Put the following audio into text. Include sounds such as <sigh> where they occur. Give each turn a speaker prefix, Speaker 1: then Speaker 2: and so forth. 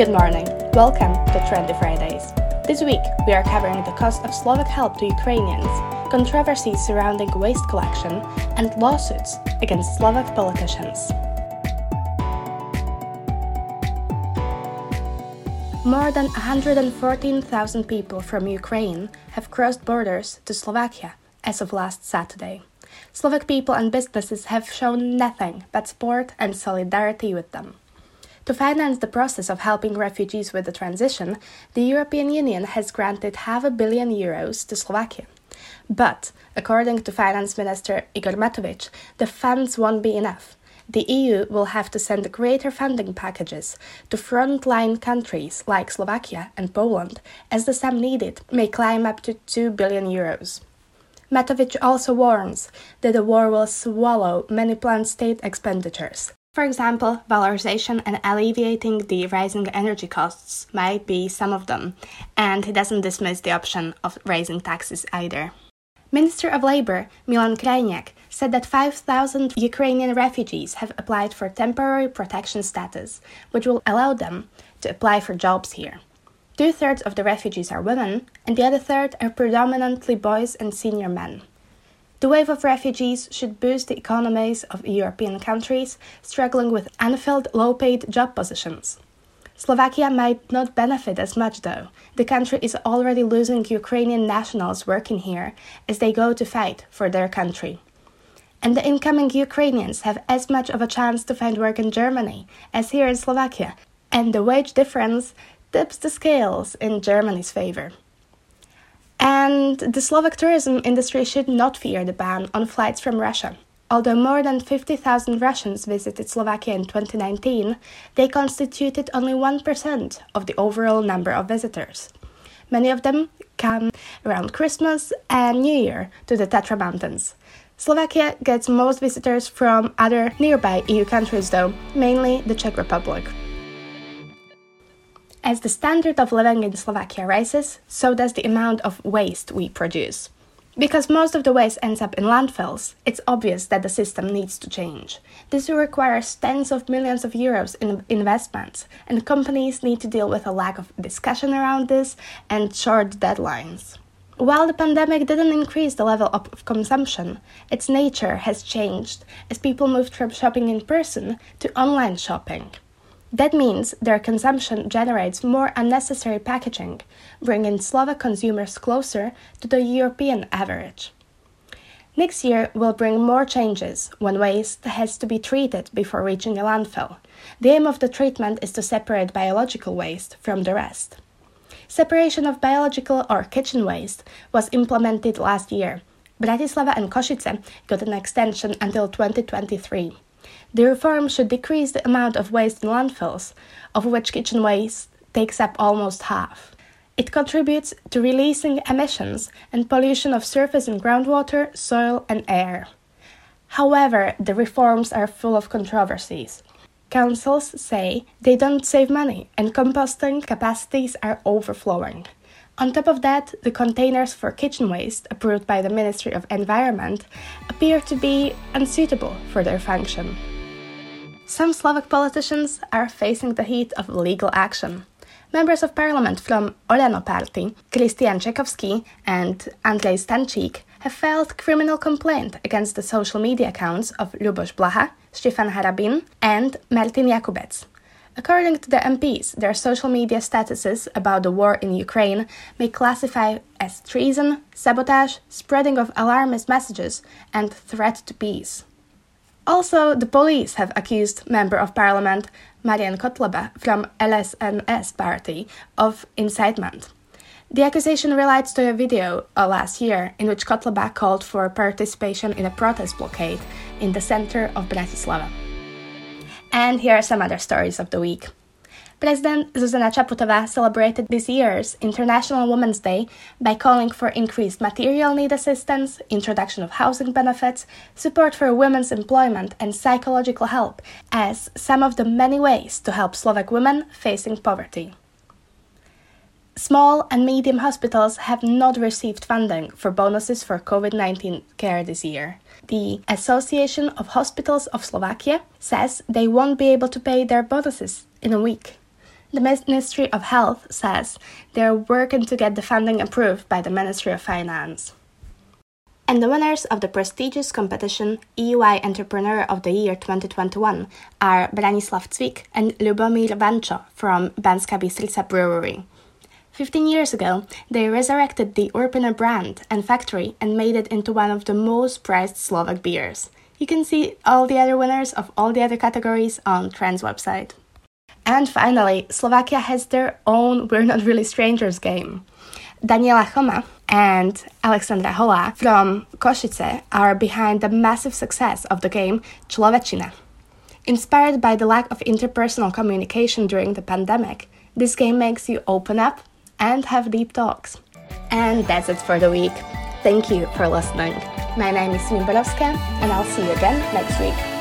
Speaker 1: Good morning. Welcome to Trendy Fridays. This week, we are covering the cost of Slovak help to Ukrainians, controversies surrounding waste collection, and lawsuits against Slovak politicians. More than 114,000 people from Ukraine have crossed borders to Slovakia as of last Saturday. Slovak people and businesses have shown nothing but support and solidarity with them. To finance the process of helping refugees with the transition, the European Union has granted half a billion euros to Slovakia. But, according to Finance Minister Igor Matovič, the funds won't be enough. The EU will have to send greater funding packages to frontline countries like Slovakia and Poland, as the sum needed may climb up to 2 billion euros. Matovič also warns that the war will swallow many planned state expenditures. For example, valorization and alleviating the rising energy costs might be some of them, and he doesn't dismiss the option of raising taxes either. Minister of Labor Milan Krajniak said that 5,000 Ukrainian refugees have applied for temporary protection status, which will allow them to apply for jobs here. Two thirds of the refugees are women, and the other third are predominantly boys and senior men. The wave of refugees should boost the economies of European countries struggling with unfilled low paid job positions. Slovakia might not benefit as much though. The country is already losing Ukrainian nationals working here as they go to fight for their country. And the incoming Ukrainians have as much of a chance to find work in Germany as here in Slovakia, and the wage difference tips the scales in Germany's favor. And the Slovak tourism industry should not fear the ban on flights from Russia. Although more than 50,000 Russians visited Slovakia in 2019, they constituted only 1% of the overall number of visitors. Many of them come around Christmas and New Year to the Tatra Mountains. Slovakia gets most visitors from other nearby EU countries, though, mainly the Czech Republic. As the standard of living in Slovakia rises, so does the amount of waste we produce. Because most of the waste ends up in landfills, it's obvious that the system needs to change. This requires tens of millions of euros in investments, and companies need to deal with a lack of discussion around this and short deadlines. While the pandemic didn't increase the level of consumption, its nature has changed as people moved from shopping in person to online shopping. That means their consumption generates more unnecessary packaging, bringing Slovak consumers closer to the European average. Next year will bring more changes when waste has to be treated before reaching a landfill. The aim of the treatment is to separate biological waste from the rest. Separation of biological or kitchen waste was implemented last year. Bratislava and Košice got an extension until 2023. The reform should decrease the amount of waste in landfills, of which kitchen waste takes up almost half. It contributes to releasing emissions and pollution of surface and groundwater, soil, and air. However, the reforms are full of controversies. Councils say they don't save money and composting capacities are overflowing. On top of that, the containers for kitchen waste approved by the Ministry of Environment appear to be unsuitable for their function. Some Slovak politicians are facing the heat of legal action. Members of parliament from Olano party, Christian Čechovský and Andrej Stančík, have filed criminal complaint against the social media accounts of Ľuboš Blaha, Štefan Harabin, and Martin Jakubec. According to the MPs, their social media statuses about the war in Ukraine may classify as treason, sabotage, spreading of alarmist messages, and threat to peace. Also, the police have accused Member of Parliament Marian Kotleba from LSNS party of incitement. The accusation relates to a video uh, last year in which Kotleba called for participation in a protest blockade in the center of Bratislava. And here are some other stories of the week. President Zuzana Čaputová celebrated this year's International Women's Day by calling for increased material need assistance, introduction of housing benefits, support for women's employment, and psychological help as some of the many ways to help Slovak women facing poverty. Small and medium hospitals have not received funding for bonuses for COVID 19 care this year. The Association of Hospitals of Slovakia says they won't be able to pay their bonuses in a week. The Ministry of Health says they're working to get the funding approved by the Ministry of Finance. And the winners of the prestigious competition EY Entrepreneur of the Year 2021 are Branislav Cvik and Lubomir Vancho from Banska Bystrica Brewery. 15 years ago, they resurrected the Urpiner brand and factory and made it into one of the most prized Slovak beers. You can see all the other winners of all the other categories on Trend's website. And finally, Slovakia has their own <laughs> We're Not Really Strangers game. Daniela Choma and Alexandra Hola from Košice are behind the massive success of the game Človečina. Inspired by the lack of interpersonal communication during the pandemic, this game makes you open up and have deep talks. And that's it for the week. Thank you for listening. My name is Simi and I'll see you again next week.